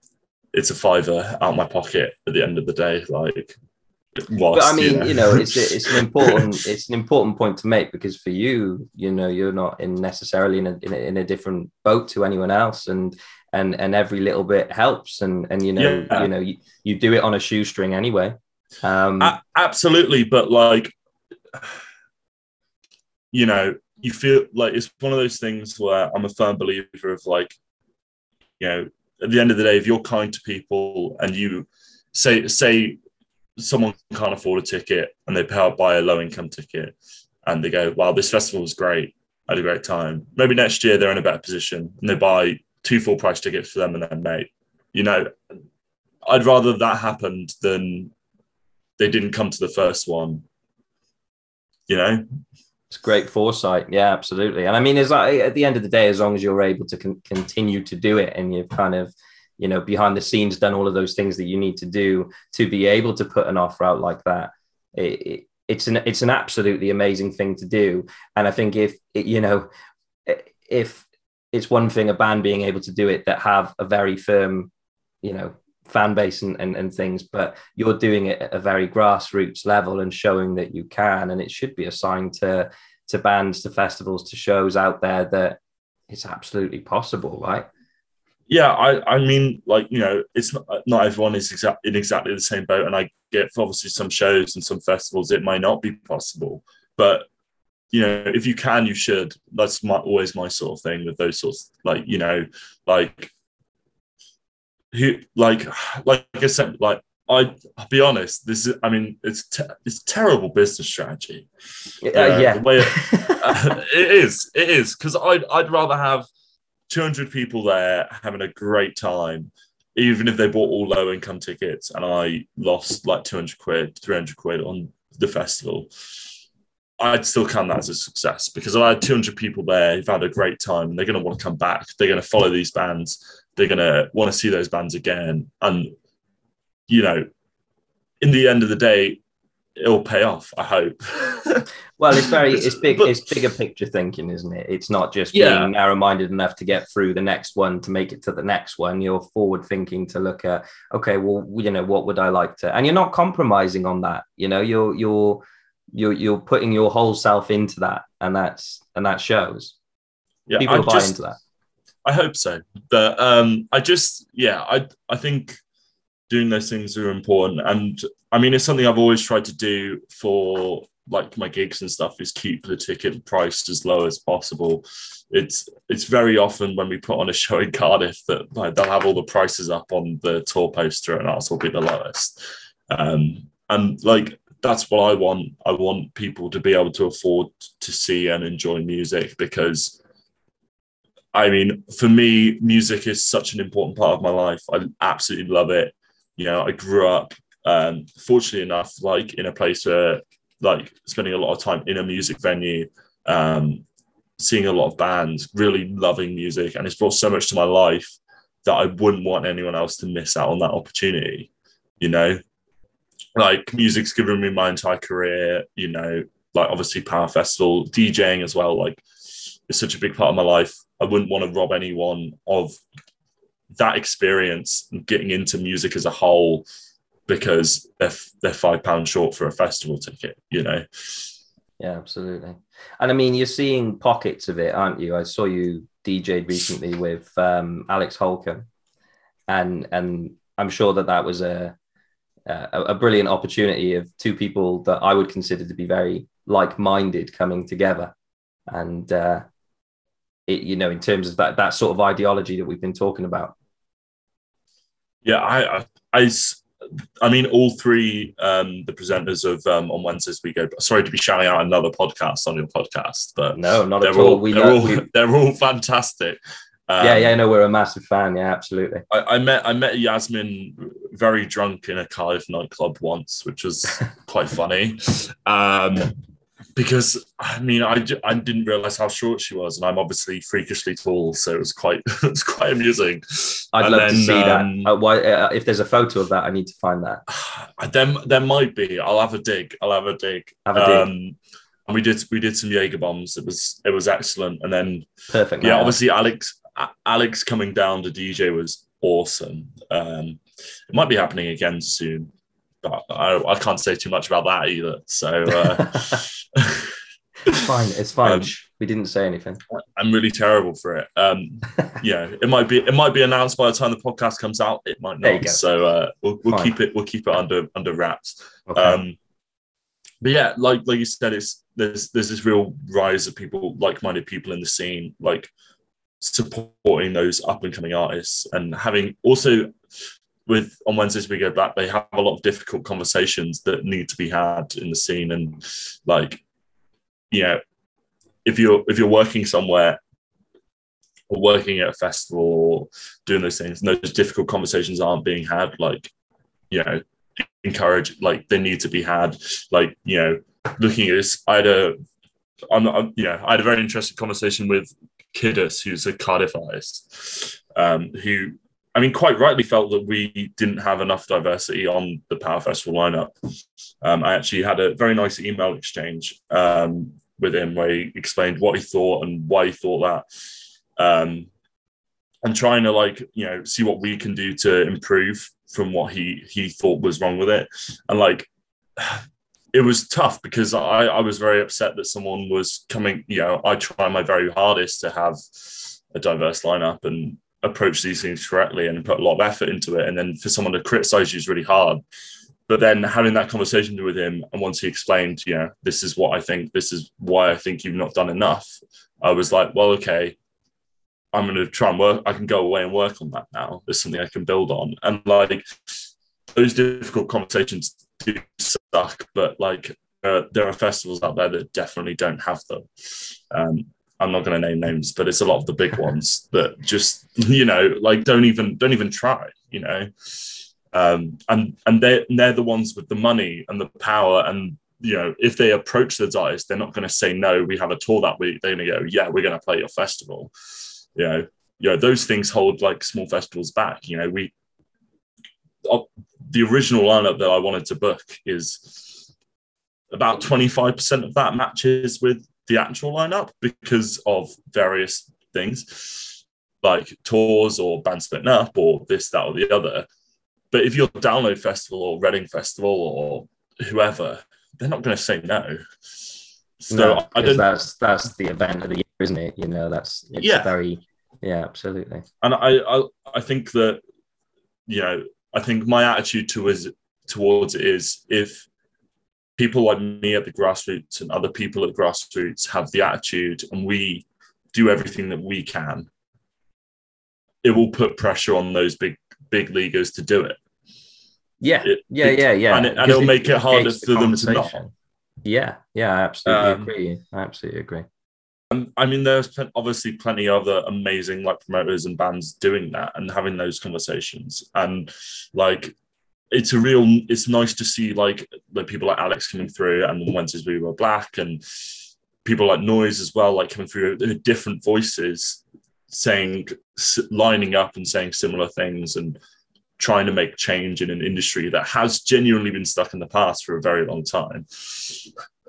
it's a fiver out my pocket at the end of the day. Like but I mean, you know, you know it's *laughs* it's an important it's an important point to make because for you, you know, you're not in necessarily in a, in a, in a different boat to anyone else, and and and every little bit helps, and and you know, yeah. you know, you, you do it on a shoestring anyway. Um, a- absolutely, but like, you know, you feel like it's one of those things where I'm a firm believer of like, you know, at the end of the day, if you're kind to people and you say say someone can't afford a ticket and they buy a low income ticket and they go, wow, this festival was great. I had a great time. Maybe next year they're in a better position and they buy two full price tickets for them and their mate. You know, I'd rather that happened than they didn't come to the first one. You know, it's great foresight. Yeah, absolutely. And I mean, is like at the end of the day, as long as you're able to con- continue to do it and you've kind of you know behind the scenes done all of those things that you need to do to be able to put an offer out like that. It, it, it's an it's an absolutely amazing thing to do. And i think if you know if it's one thing a band being able to do it that have a very firm you know fan base and, and, and things but you're doing it at a very grassroots level and showing that you can and it should be a sign to to bands to festivals to shows out there that it's absolutely possible right yeah, I, I mean, like you know, it's not, not everyone is exact, in exactly the same boat, and I get obviously some shows and some festivals it might not be possible, but you know, if you can, you should. That's my, always my sort of thing with those sorts, like you know, like who, like, like I said, like I, I'll be honest. This is, I mean, it's te- it's terrible business strategy. Uh, yeah, it, uh, *laughs* *laughs* it is. It is because I'd I'd rather have 200 people there having a great time, even if they bought all low income tickets and I lost like 200 quid, 300 quid on the festival. I'd still count that as a success because I had 200 people there who've had a great time they're going to want to come back. They're going to follow these bands. They're going to want to see those bands again. And, you know, in the end of the day, it'll pay off. I hope. *laughs* well, it's very it's big but, it's bigger picture thinking, isn't it? It's not just yeah. being narrow minded enough to get through the next one to make it to the next one. You're forward thinking to look at okay, well, you know, what would I like to, and you're not compromising on that. You know, you're you're you're you're putting your whole self into that, and that's and that shows. Yeah, people I buy just, into that. I hope so, but um, I just yeah, I I think doing those things are important. And I mean, it's something I've always tried to do for like my gigs and stuff is keep the ticket price as low as possible. It's it's very often when we put on a show in Cardiff that like, they'll have all the prices up on the tour poster and ours will be the lowest. Um, and like that's what I want. I want people to be able to afford to see and enjoy music because I mean, for me, music is such an important part of my life. I absolutely love it you know, I grew up, um, fortunately enough, like in a place where like spending a lot of time in a music venue. Um, seeing a lot of bands, really loving music, and it's brought so much to my life that I wouldn't want anyone else to miss out on that opportunity. You know, like music's given me my entire career. You know, like obviously Power Festival, DJing as well. Like, it's such a big part of my life. I wouldn't want to rob anyone of that experience getting into music as a whole because they're they're five pounds short for a festival ticket. You know. Yeah, absolutely. And I mean, you're seeing pockets of it, aren't you? I saw you DJed recently with um, Alex Holcomb, and and I'm sure that that was a, a a brilliant opportunity of two people that I would consider to be very like-minded coming together, and uh, it you know in terms of that that sort of ideology that we've been talking about. Yeah, I I, I I mean, all three um, the presenters of um, on Wednesdays we go. Sorry to be shouting out another podcast on your podcast, but no, not at all. all. We they're, know, all we... *laughs* they're all fantastic. Um, yeah, yeah, no, we're a massive fan. Yeah, absolutely. I, I, met I met Yasmin very drunk in a Cardiff nightclub once, which was *laughs* quite funny. Um, because I mean, I, I didn't realize how short she was, and I'm obviously freakishly tall, so it was quite *laughs* it was quite amusing. I'd and love then, to see um, that. Uh, why, uh, if there's a photo of that, I need to find that. *sighs* There, there might be. I'll have a dig. I'll have a dig. Have a dig. Um, and we did we did some Jaeger bombs. It was it was excellent. And then perfect. Yeah, obviously Alex Alex coming down to DJ was awesome. Um, it might be happening again soon but I, I can't say too much about that either. So uh, *laughs* it's fine. It's fine. Um, we didn't say anything. I'm really terrible for it. Um, *laughs* yeah, it might be it might be announced by the time the podcast comes out. It might not. So uh, we'll, we'll keep it we'll keep it under under wraps. Okay. Um, but yeah, like like you said, it's there's there's this real rise of people like minded people in the scene, like supporting those up and coming artists and having also with on Wednesdays we go back, they have a lot of difficult conversations that need to be had in the scene, and like, you know, if you're if you're working somewhere or working at a festival or doing those things, and those difficult conversations aren't being had, like, you know, encourage like they need to be had, like, you know, looking at this, I had a I'm, I'm know, I had a very interesting conversation with Kiddus, who's a Cardiff artist, um, who I mean, quite rightly felt that we didn't have enough diversity on the Power Festival lineup. Um, I actually had a very nice email exchange um, with him where he explained what he thought and why he thought that, um, and trying to like you know see what we can do to improve from what he he thought was wrong with it, and like. *sighs* It was tough because I, I was very upset that someone was coming. You know, I try my very hardest to have a diverse lineup, and approach these things correctly and put a lot of effort into it. And then for someone to criticize you is really hard. But then having that conversation with him, and once he explained, you know, this is what I think, this is why I think you've not done enough, I was like, well, okay, I'm going to try and work. I can go away and work on that now. There's something I can build on. And like those difficult conversations do suck, but like uh, there are festivals out there that definitely don't have them. Um, I'm not going to name names, but it's a lot of the big ones that just you know like don't even don't even try, you know. Um, and and they're they're the ones with the money and the power and you know if they approach the artists, they're not going to say no. We have a tour that week. They're going to go, yeah, we're going to play your festival. You know, you know those things hold like small festivals back. You know, we uh, the original lineup that I wanted to book is about 25% of that matches with the actual lineup because of various things like tours or band splitting up or this, that, or the other. But if you're Download Festival or Reading Festival or whoever, they're not going to say no. So no, I don't. That's that's the event of the year, isn't it? You know, that's yeah, very yeah, absolutely. And I, I I think that you know I think my attitude towards towards it is if people like me at the grassroots and other people at grassroots have the attitude and we do everything that we can, it will put pressure on those big big leaguers to do it. Yeah, it, yeah, it, yeah, yeah. And, it, will make it harder for them to not. Yeah, yeah, I absolutely um, agree. I absolutely agree. And I mean, there's obviously plenty of other amazing like promoters and bands doing that and having those conversations. And like it's a real it's nice to see like the people like Alex coming through and Wednesdays we were black and people like noise as well, like coming through different voices, saying, lining up and saying similar things and trying to make change in an industry that has genuinely been stuck in the past for a very long time.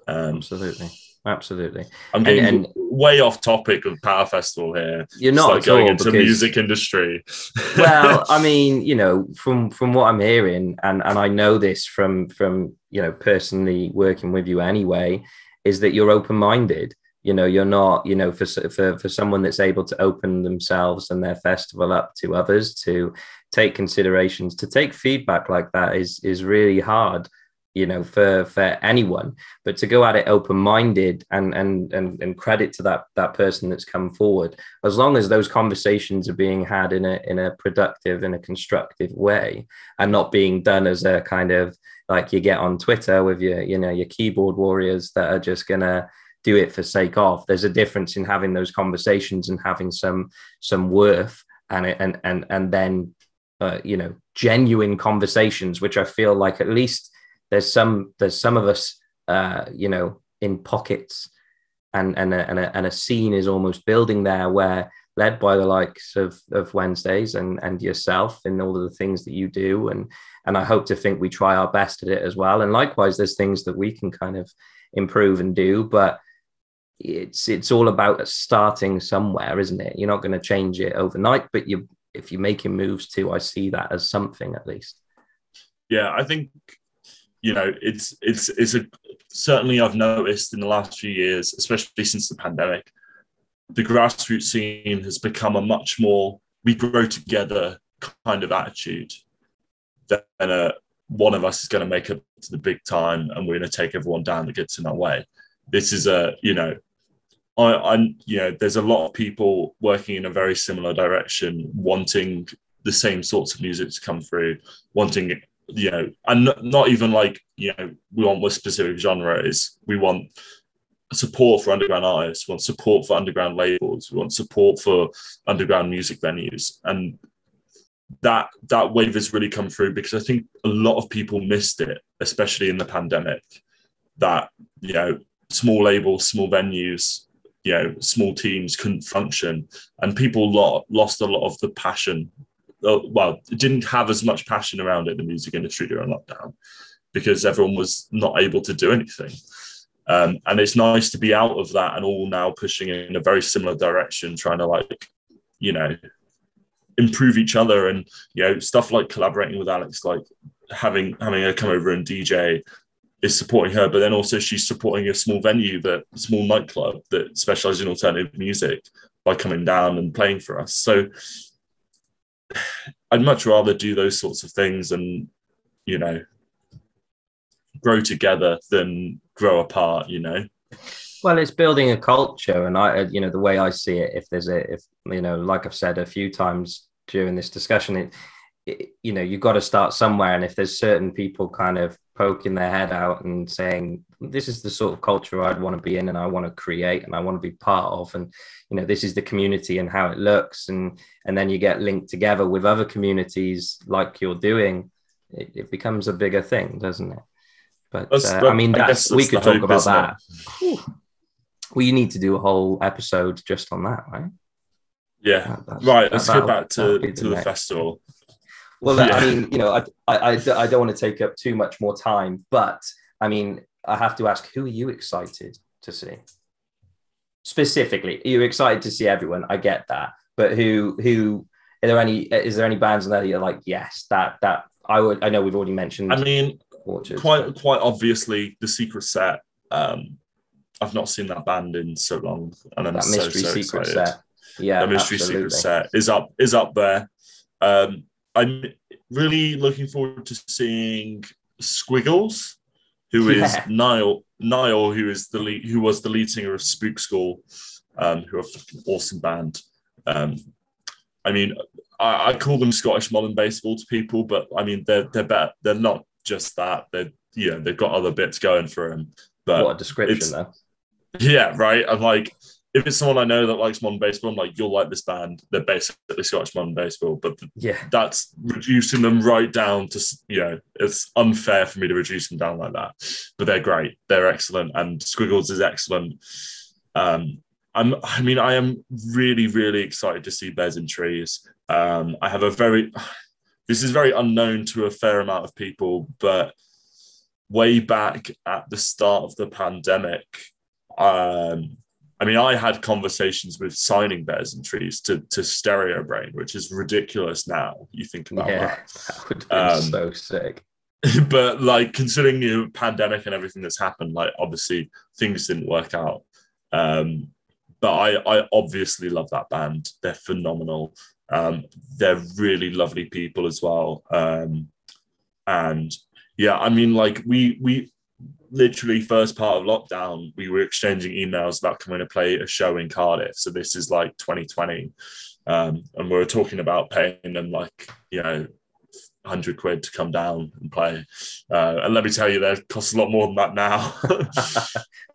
Um, Absolutely. Absolutely. I'm getting and, and, way off topic of Power Festival here. You're not like going into because, music industry. *laughs* well, I mean, you know, from from what I'm hearing, and and I know this from from you know personally working with you anyway, is that you're open minded. You know, you're not, you know, for for for someone that's able to open themselves and their festival up to others to take considerations, to take feedback like that is is really hard you know for for anyone but to go at it open minded and and and and credit to that that person that's come forward as long as those conversations are being had in a in a productive in a constructive way and not being done as a kind of like you get on twitter with your you know your keyboard warriors that are just gonna do it for sake of there's a difference in having those conversations and having some some worth and and and and then uh, you know genuine conversations which i feel like at least there's some there's some of us uh, you know in pockets and and a, and a, and a scene is almost building there where led by the likes of of Wednesdays and and yourself in all of the things that you do. And and I hope to think we try our best at it as well. And likewise there's things that we can kind of improve and do but it's it's all about starting somewhere isn't it? You're not going to change it overnight but you if you're making moves too I see that as something at least. Yeah I think you know, it's it's it's a certainly I've noticed in the last few years, especially since the pandemic, the grassroots scene has become a much more we grow together kind of attitude than a one of us is going to make it to the big time and we're going to take everyone down that gets in our way. This is a, you know, I, I'm, you know, there's a lot of people working in a very similar direction, wanting the same sorts of music to come through, wanting you know, and not even like you know we want what specific genre is. We want support for underground artists. We want support for underground labels. We want support for underground music venues, and that that wave has really come through because I think a lot of people missed it, especially in the pandemic. That you know, small labels, small venues, you know, small teams couldn't function, and people lost a lot of the passion well, didn't have as much passion around it, the music industry during lockdown, because everyone was not able to do anything. Um, and it's nice to be out of that and all now pushing in a very similar direction, trying to like, you know, improve each other and you know stuff like collaborating with Alex, like having having her come over and DJ is supporting her, but then also she's supporting a small venue, that small nightclub that specializes in alternative music by coming down and playing for us. So I'd much rather do those sorts of things and, you know, grow together than grow apart, you know? Well, it's building a culture. And I, uh, you know, the way I see it, if there's a, if, you know, like I've said a few times during this discussion, it, it you know, you've got to start somewhere. And if there's certain people kind of poking their head out and saying, this is the sort of culture I'd want to be in and I want to create and I want to be part of. And, you know, this is the community and how it looks. And, and then you get linked together with other communities like you're doing. It, it becomes a bigger thing, doesn't it? But uh, I mean, that's, I we could talk about that. We need to do a whole episode just on that, right? Yeah. right. Let's go back to, to the, the festival. Well, yeah. I mean, you know, I, I, I don't want to take up too much more time, but I mean, I have to ask, who are you excited to see? Specifically, are you excited to see everyone? I get that, but who, who, are there any, is there any bands in there that you're like, yes, that, that, I would, I know we've already mentioned. I mean, Orchards, quite, quite obviously, the Secret Set. Um, I've not seen that band in so long, and I'm that so, mystery so secret excited. set. Yeah, the mystery absolutely. secret set is up is up there. Um, I'm really looking forward to seeing Squiggles, who is yeah. Niall. Niall, who is the lead, who was the lead singer of Spook School, um, who are an awesome band. Um, I mean, I, I, call them Scottish modern baseball to people, but I mean they're they're better. They're not just that. They're you know they've got other bits going for them. But what a description, though. Yeah, right. I'm like if it's someone I know that likes modern baseball, I'm like, you'll like this band. They're basically Scottish modern baseball, but yeah, that's reducing them right down to you know, it's unfair for me to reduce them down like that. But they're great, they're excellent, and Squiggles is excellent. Um, I'm, I mean, I am really, really excited to see Bears in Trees. Um, I have a very, *sighs* this is very unknown to a fair amount of people, but way back at the start of the pandemic, um, I mean, I had conversations with signing Bears in Trees to, to Stereo Brain, which is ridiculous now. You think about yeah, that. *laughs* That would be um, so sick. *laughs* But like considering the pandemic and everything that's happened, like obviously things didn't work out. Um, but I, I obviously love that band. They're phenomenal. Um, they're really lovely people as well. Um, and yeah, I mean, like we we literally first part of lockdown, we were exchanging emails about coming to play a show in Cardiff. So this is like 2020. Um, and we were talking about paying them like, you know, 100 quid to come down and play. Uh, and let me tell you, that costs a lot more than that now.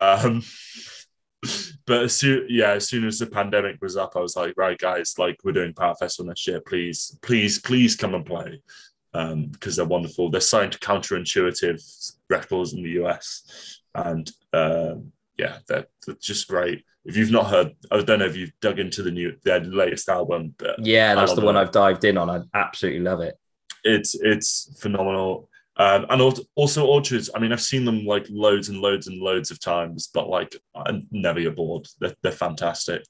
*laughs* um, but as soon, yeah, as soon as the pandemic was up, I was like, right, guys, like we're doing Power Festival next year. Please, please, please come and play um, because they're wonderful. They're signed to Counterintuitive Records in the US, and uh, yeah, they're, they're, just great. If you've not heard, I don't know if you've dug into the new their latest album, but yeah, that's the one it. I've dived in on. I absolutely love it. It's it's phenomenal. Um, and also orchards. I mean, I've seen them like loads and loads and loads of times, but like I never get bored. They're, they're fantastic.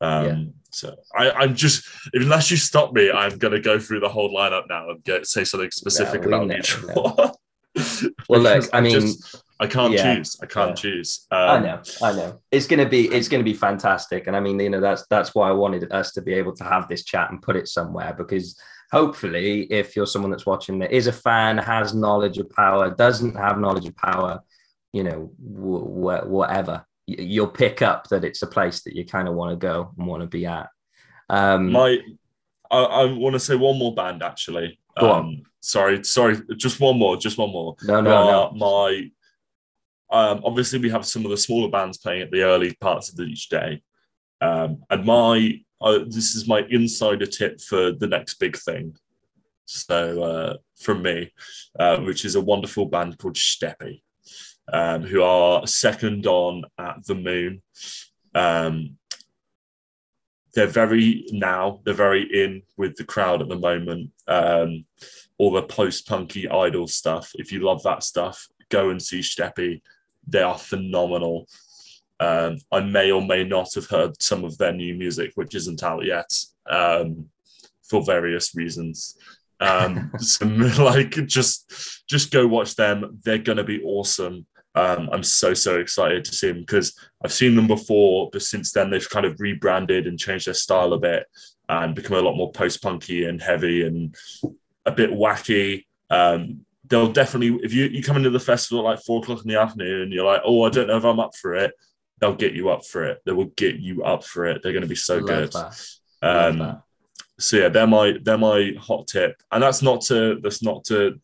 Um, yeah. So I, am just unless you stop me, I'm gonna go through the whole lineup now and get say something specific about know, each one. *laughs* well, look, I mean, just, I can't yeah, choose. I can't yeah. choose. Um, I know, I know. It's gonna be it's gonna be fantastic, and I mean, you know, that's that's why I wanted us to be able to have this chat and put it somewhere because hopefully, if you're someone that's watching that is a fan, has knowledge of power, doesn't have knowledge of power, you know, w- whatever, you'll pick up that it's a place that you kind of want to go and want to be at. Um, My, I, I want to say one more band actually. Go um, on. Sorry, sorry, just one more, just one more. No, no, uh, no. My, um, obviously we have some of the smaller bands playing at the early parts of each day, um, and my uh, this is my insider tip for the next big thing. So uh, from me, uh, which is a wonderful band called Steppy, um, who are second on at the Moon. Um, they're very now they're very in with the crowd at the moment. Um, all the post-punky idol stuff. If you love that stuff, go and see Steppy. They are phenomenal. Um, I may or may not have heard some of their new music, which isn't out yet, um, for various reasons. Um, *laughs* so, *laughs* like, just just go watch them. They're gonna be awesome. Um, I'm so so excited to see them because I've seen them before, but since then they've kind of rebranded and changed their style a bit and become a lot more post punky and heavy and a bit wacky. Um, they'll definitely if you you come into the festival at like four o'clock in the afternoon and you're like, oh, I don't know if I'm up for it they'll get you up for it. They will get you up for it. They're going to be so Love good. Um, so yeah, they're my they're my hot tip, and that's not to that's not to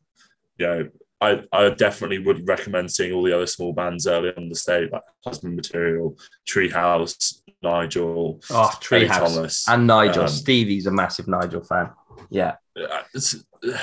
you know. I, I definitely would recommend seeing all the other small bands early on the stage, like Husband Material, Treehouse, Nigel, oh Treehouse, Thomas, and Nigel. Um, Stevie's a massive Nigel fan. Yeah,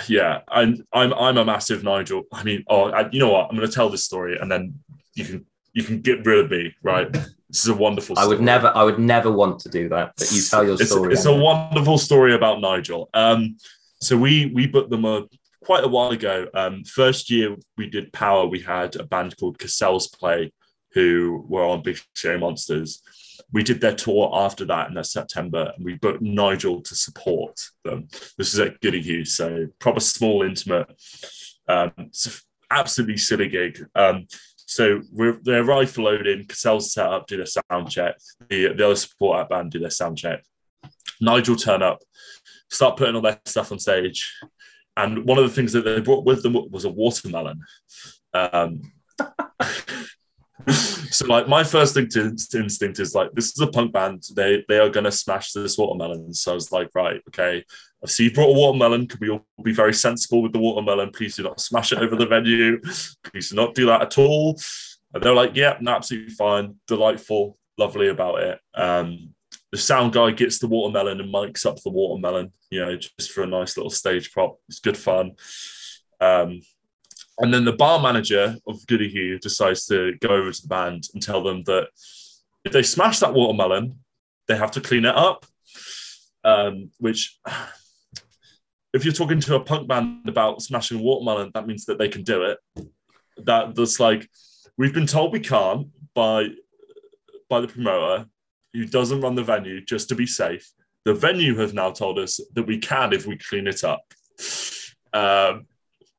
yeah. I'm I'm I'm a massive Nigel. I mean, oh, I, you know what? I'm going to tell this story, and then you can you can get rid of me, right? This is a wonderful. Story. I would never, I would never want to do that. But you tell your story. It's, it's a wonderful story about Nigel. Um, so we we booked them a, quite a while ago. Um, first year we did Power, we had a band called Cassell's Play, who were on Big Show Monsters. We did their tour after that in September, and we booked Nigel to support them. This is at Gwdihŵ, so proper small, intimate. Um, absolutely silly gig. Um, so we're, they're rifle loading. Cassell's set up, did a sound check. The, the other support band did a sound check. Nigel turn up, start putting all their stuff on stage. And one of the things that they brought with them was a watermelon. Um, *laughs* so like my first instinct is like this is a punk band. They they are going to smash this watermelon. So i was like right okay. I see you brought a watermelon. Can we all be very sensible with the watermelon? Please do not smash it over the venue. Please do not do that at all. And they're like yeah absolutely fine. Delightful. Lovely about it. Um, the sound guy gets the watermelon and mics up the watermelon, you know, just for a nice little stage prop. It's good fun. Um, and then the bar manager of Gwdihŵ decides to go over to the band and tell them that if they smash that watermelon, they have to clean it up. Um, which, *sighs* if you're talking to a punk band about smashing a watermelon, that means that they can do it. That that's like we've been told we can't by by the promoter who doesn't run the venue just to be safe. The venue have now told us that we can if we clean it up. Um,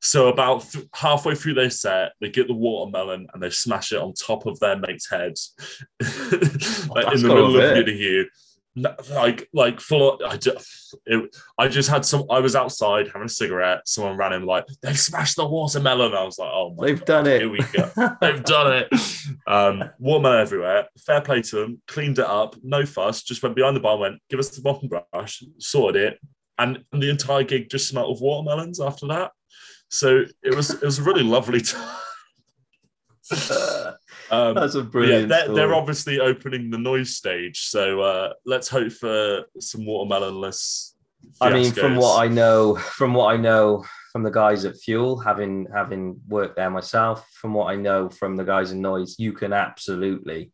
so about th- halfway through their set, they get the watermelon and they smash it on top of their mate's heads *laughs* like in the middle of Hugh. Like, like full. I just, it, I just had some. I was outside having a cigarette. Someone ran in like they've smashed the watermelon. I was like, oh my They've God, done it. Here we go. they've done it. Um, watermelon everywhere. Fair play to them. Cleaned it up. No fuss. Just went behind the bar. and Went give us the mop and brush. Sorted it. And, and the entire gig just smelled of watermelons after that. So it was it was a really lovely *laughs* time. Um, That's a yeah, brilliant. they're, story. they're obviously opening the noise stage, so uh, let's hope for some watermelonless. I mean, from what I know, from what I know from the guys at Fuel, having having worked there myself, from what I know from the guys in Noise, you can absolutely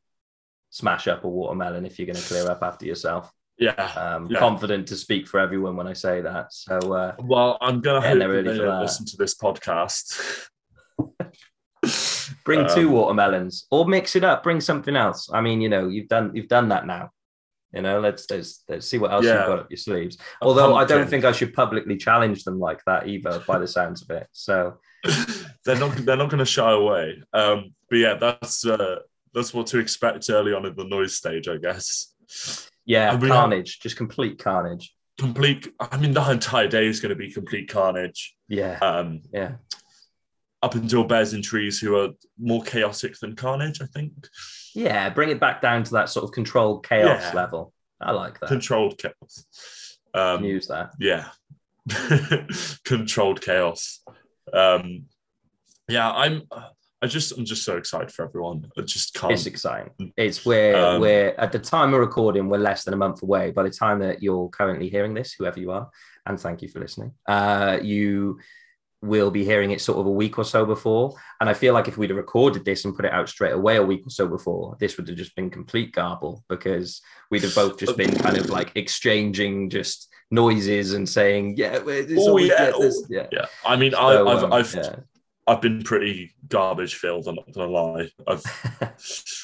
smash up a watermelon if you're going to clear up after yourself. yeah. Um, Yeah. Confident to speak for everyone when I say that. So uh, Well, I'm gonna Yeah, hope they're they for don't that. listen to this podcast. *laughs* bring Um, two watermelons or mix it up. Bring something else. I mean, you know, you've done you've done that now. You know, let's let's, let's see what else Yeah. you've got up your sleeves. A Although I don't think I should publicly challenge them like that either, by the sounds of it. So *laughs* they're not they're not going to shy away. Um, but yeah, that's uh, that's what to expect early on in the noise stage, I guess. yeah, we have- carnage, just complete carnage. Complete. I mean, the entire day is going to be complete carnage. Yeah, Um, yeah. Up until bears in trees, who are more chaotic than carnage, I think. Yeah, bring it back down to that sort of controlled chaos Yeah. level. I like that. Controlled chaos. Um, use that. yeah *laughs* controlled chaos um yeah i'm i just i'm just so excited for everyone i just can't It's exciting. It's where Um, we're at the time of recording, we're less than a month away. By the time that you're currently hearing this, whoever you are, and thank you for listening, uh, you will be hearing it sort of a week or so before. And I feel like if we'd have recorded this and put it out straight away a week or so before, this would have just been complete garble because we'd have both just been kind of like exchanging just noises and saying, yeah, well, Oh, yeah, this- yeah. yeah i mean So, I, i've um, i've yeah. I've been pretty garbage filled i'm not gonna lie. I've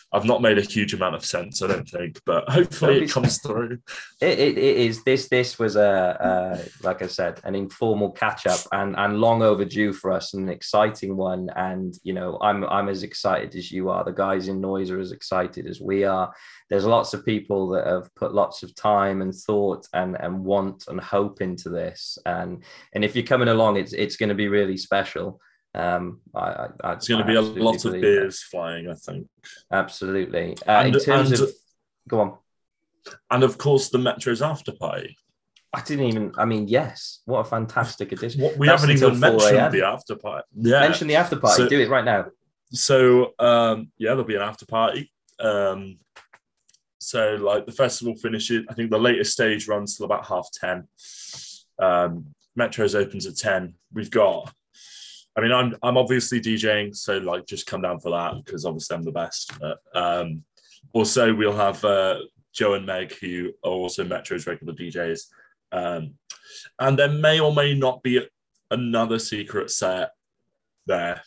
*laughs* i've not made a huge amount of sense i don't think but hopefully it comes through. It, it, it is. This this was a uh, like I said an informal catch up and and long overdue for us and an exciting one. And you know I'm I'm as excited as you are. The guys in noise are as excited as we are. There's lots of people that have put lots of time and thought and and want and hope into this. And and if you're coming along it's it's going to be really special um I, I, going to be a lot of believe that. beers flying i think absolutely uh, in terms and- of go on and of course the metro's after party I didn't even. I mean, yes. What a fantastic addition. What- we That's haven't even mentioned the after party yeah Mention the after party. So- Do it right now. so um yeah there'll be an after party um so like the festival finishes i think the latest stage runs till about half 10 um metros opens at 10 we've got i mean i'm i'm obviously djing so like just come down for that because obviously i'm the best but um also we'll have uh joe and meg who are also metro's regular djs um and there may or may not be another secret set there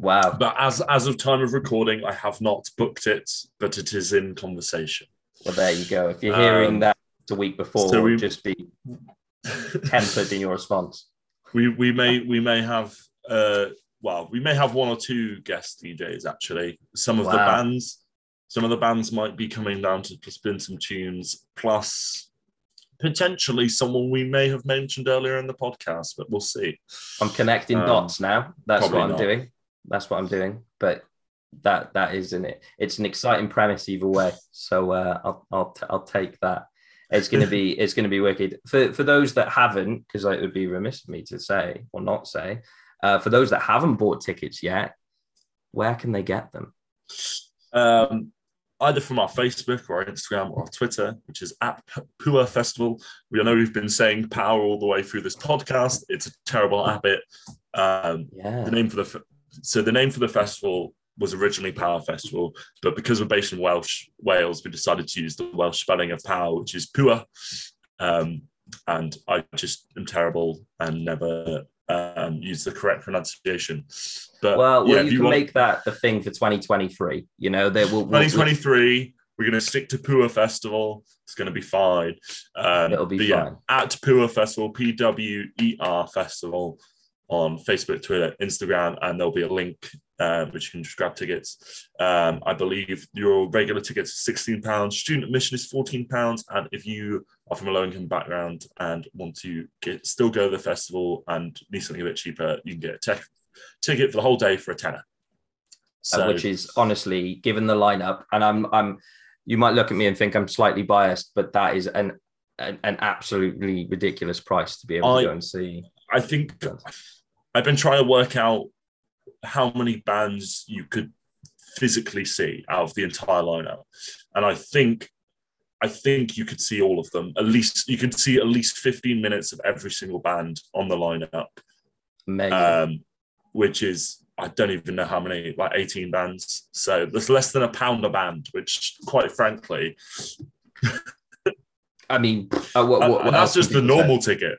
Wow. but as as of time of recording, I have not booked it, but it is in conversation. Well, there you go. If you're hearing Um, that a week before, so we- just be tempered in your response. *laughs* we we may we may have uh well we may have one or two guest DJs actually. Some of the bands, some of the bands might be coming down to spin some tunes, plus potentially someone we may have mentioned earlier in the podcast, but we'll see. I'm connecting Um, dots now. That's what I'm not. doing. That's what I'm doing. But that that isn't it. It's an exciting premise either way. So uh, I'll I'll t- I'll take that. It's gonna be *laughs* it's gonna be wicked for for those that haven't because it would be remiss of me to say or not say. Uh, for those that haven't bought tickets yet, where can they get them? Um, either from our Facebook or our Instagram or our Twitter, which is at Pŵer Festival. We know we've been saying power all the way through this podcast. It's a terrible habit. Um, Yeah. the name for the so the name for the festival was originally Power Festival, but because we're based in Welsh Wales, we decided to use the Welsh spelling of power, which is Pŵer. Um, and I just am terrible and never um, use the correct pronunciation. But Well, yeah, well if you, can want- make that the thing for 2023. You know, there will. 2023, we're going to stick to Pŵer Festival. It's going to be fine. Um, It'll be but yeah, fine. at Pŵer Festival, P W E R Festival on Facebook, Twitter, Instagram, and there'll be a link uh, which you can just grab tickets. Um, I believe your regular tickets are £16, student admission is £14. And if you are from a low income background and want to get still go to the festival and need something a bit cheaper, you can get a tech, ticket for the whole day for a tenner. uh, which is honestly, given the lineup, and I'm, I'm, you might look at me and think I'm slightly biased, but that is an, an, an absolutely ridiculous price to be able I- to go and see. I think I've been trying to work out how many bands you could physically see out of the entire lineup, and I think I think you could see all of them. At least you could see at least fifteen minutes of every single band on the lineup, Amazing. um, which is I don't even know how many, like eighteen bands. So there's less than a pound a band, which quite frankly, I mean, uh, what, what, what that's just the people say? normal ticket.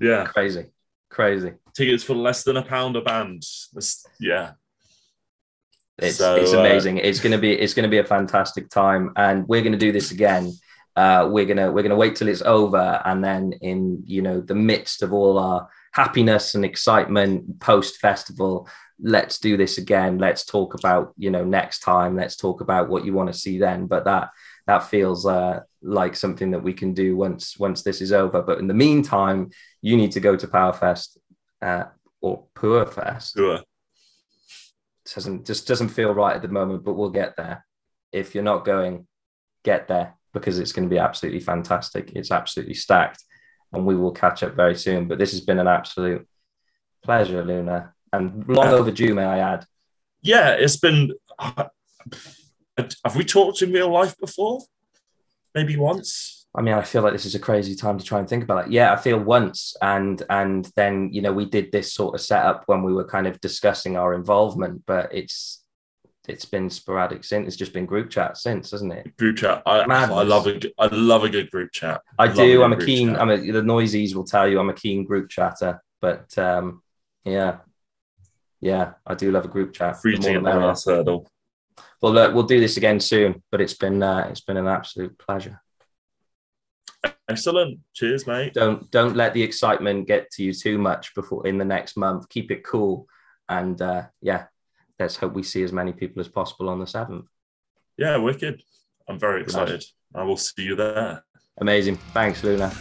Yeah. Crazy, crazy. Tickets for less than a pound a band. That's, yeah, It's So, it's uh, amazing. it's gonna be it's gonna be a fantastic time, and we're gonna do this again. Uh, we're gonna we're gonna wait till it's over, and then in you know the midst of all our happiness and excitement post festival, let's do this again. Let's talk about you know next time. Let's talk about what you want to see then. But that that feels uh, like something that we can do once once this is over. But in the meantime, you need to go to Powerfest uh, or Pŵer Fest sure. doesn't just doesn't feel right at the moment, but we'll get there. If you're not going, get there because it's going to be absolutely fantastic. It's absolutely stacked, and we will catch up very soon. But this has been an absolute pleasure, Luna, and long overdue, may I add. Yeah, it's been. Have we talked in real life before? Maybe once. I mean, I feel like this is a crazy time to try and think about it. Yeah, I feel once, and and then you know we did this sort of setup when we were kind of discussing our involvement, but it's it's been sporadic since. It's just been group chat since, hasn't it? Group chat. I, I love a. I love a good group chat. I Love do. good I'm a keen. chat. I'm a, the noisies will tell you I'm a keen group chatter. But um, yeah, yeah, I do love a group chat. free The more team the on merrier. hurdle. Well, look, we'll do this again soon. But it's been uh, it's been an absolute pleasure. Excellent. Cheers, mate. Don't don't let the excitement get to you too much before in the next month. Keep it cool, and uh, yeah, let's hope we see as many people as possible on the seventh. Yeah, wicked. I'm very excited. I will see you there. Amazing. Thanks, Luna.